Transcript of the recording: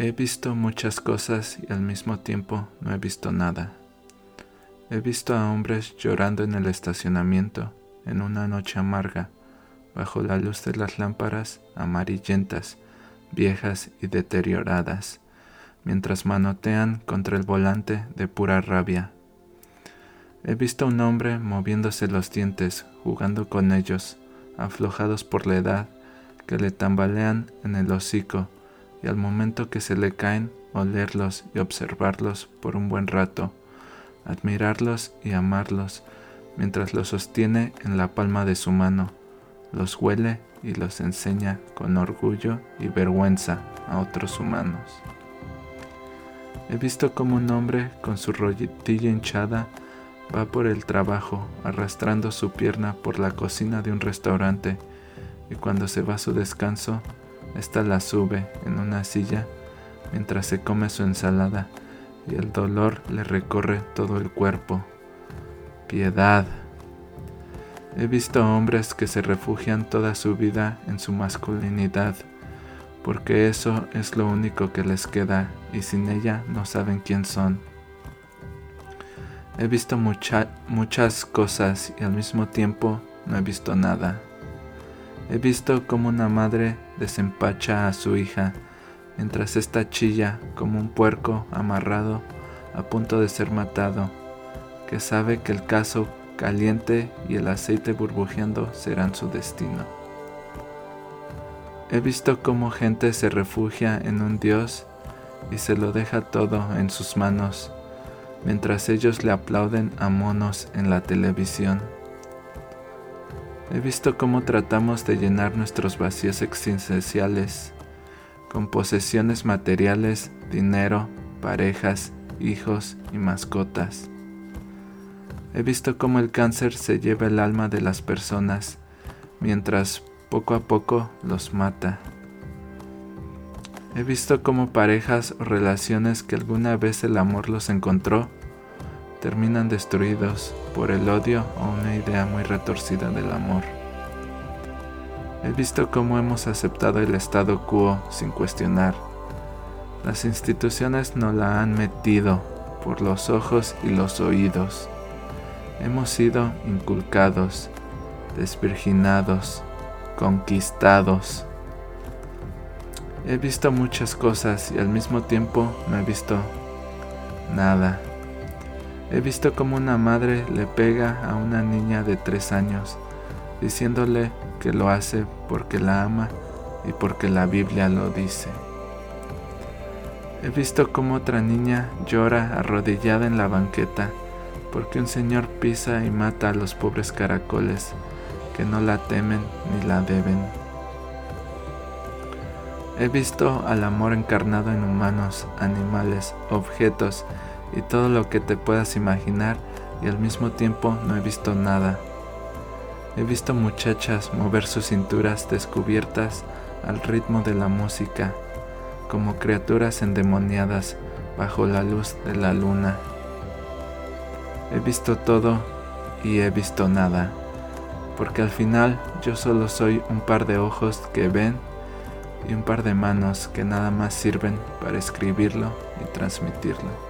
He visto muchas cosas y al mismo tiempo no he visto nada. He visto a hombres llorando en el estacionamiento en una noche amarga, bajo la luz de las lámparas amarillentas, viejas y deterioradas, mientras manotean contra el volante de pura rabia. He visto a un hombre moviéndose los dientes, jugando con ellos, aflojados por la edad, que le tambalean en el hocico y al momento que se le caen, olerlos y observarlos por un buen rato, admirarlos y amarlos, mientras los sostiene en la palma de su mano, los huele y los enseña con orgullo y vergüenza a otros humanos. He visto como un hombre con su rodilla hinchada va por el trabajo arrastrando su pierna por la cocina de un restaurante y cuando se va a su descanso esta la sube en una silla mientras se come su ensalada y el dolor le recorre todo el cuerpo. Piedad. He visto hombres que se refugian toda su vida en su masculinidad, porque eso es lo único que les queda y sin ella no saben quién son. He visto muchas cosas y al mismo tiempo no he visto nada. He visto como una madre desempacha a su hija mientras ésta chilla como un puerco amarrado a punto de ser matado, que sabe que el caso caliente y el aceite burbujeando serán su destino. He visto cómo gente se refugia en un Dios y se lo deja todo en sus manos, mientras ellos le aplauden a monos en la televisión. He visto cómo tratamos de llenar nuestros vacíos existenciales con posesiones materiales, dinero, parejas, hijos y mascotas. He visto cómo el cáncer se lleva el alma de las personas mientras poco a poco los mata. He visto cómo parejas o relaciones que alguna vez el amor los encontró terminan destruidos por el odio o una idea muy retorcida del amor. He visto cómo hemos aceptado el statu quo sin cuestionar. Las instituciones nos la han metido por los ojos y los oídos. Hemos sido inculcados, desvirginados, conquistados. He visto muchas cosas y al mismo tiempo no he visto nada. He visto como una madre le pega a una niña de tres años, diciéndole que lo hace porque la ama y porque la Biblia lo dice. He visto como otra niña llora arrodillada en la banqueta porque un señor pisa y mata a los pobres caracoles que no la temen ni la deben. He visto al amor encarnado en humanos, animales, objetos y todo lo que te puedas imaginar y al mismo tiempo no he visto nada. He visto muchachas mover sus cinturas descubiertas al ritmo de la música, como criaturas endemoniadas bajo la luz de la luna. He visto todo y he visto nada, porque al final yo solo soy un par de ojos que ven y un par de manos que nada más sirven para escribirlo y transmitirlo.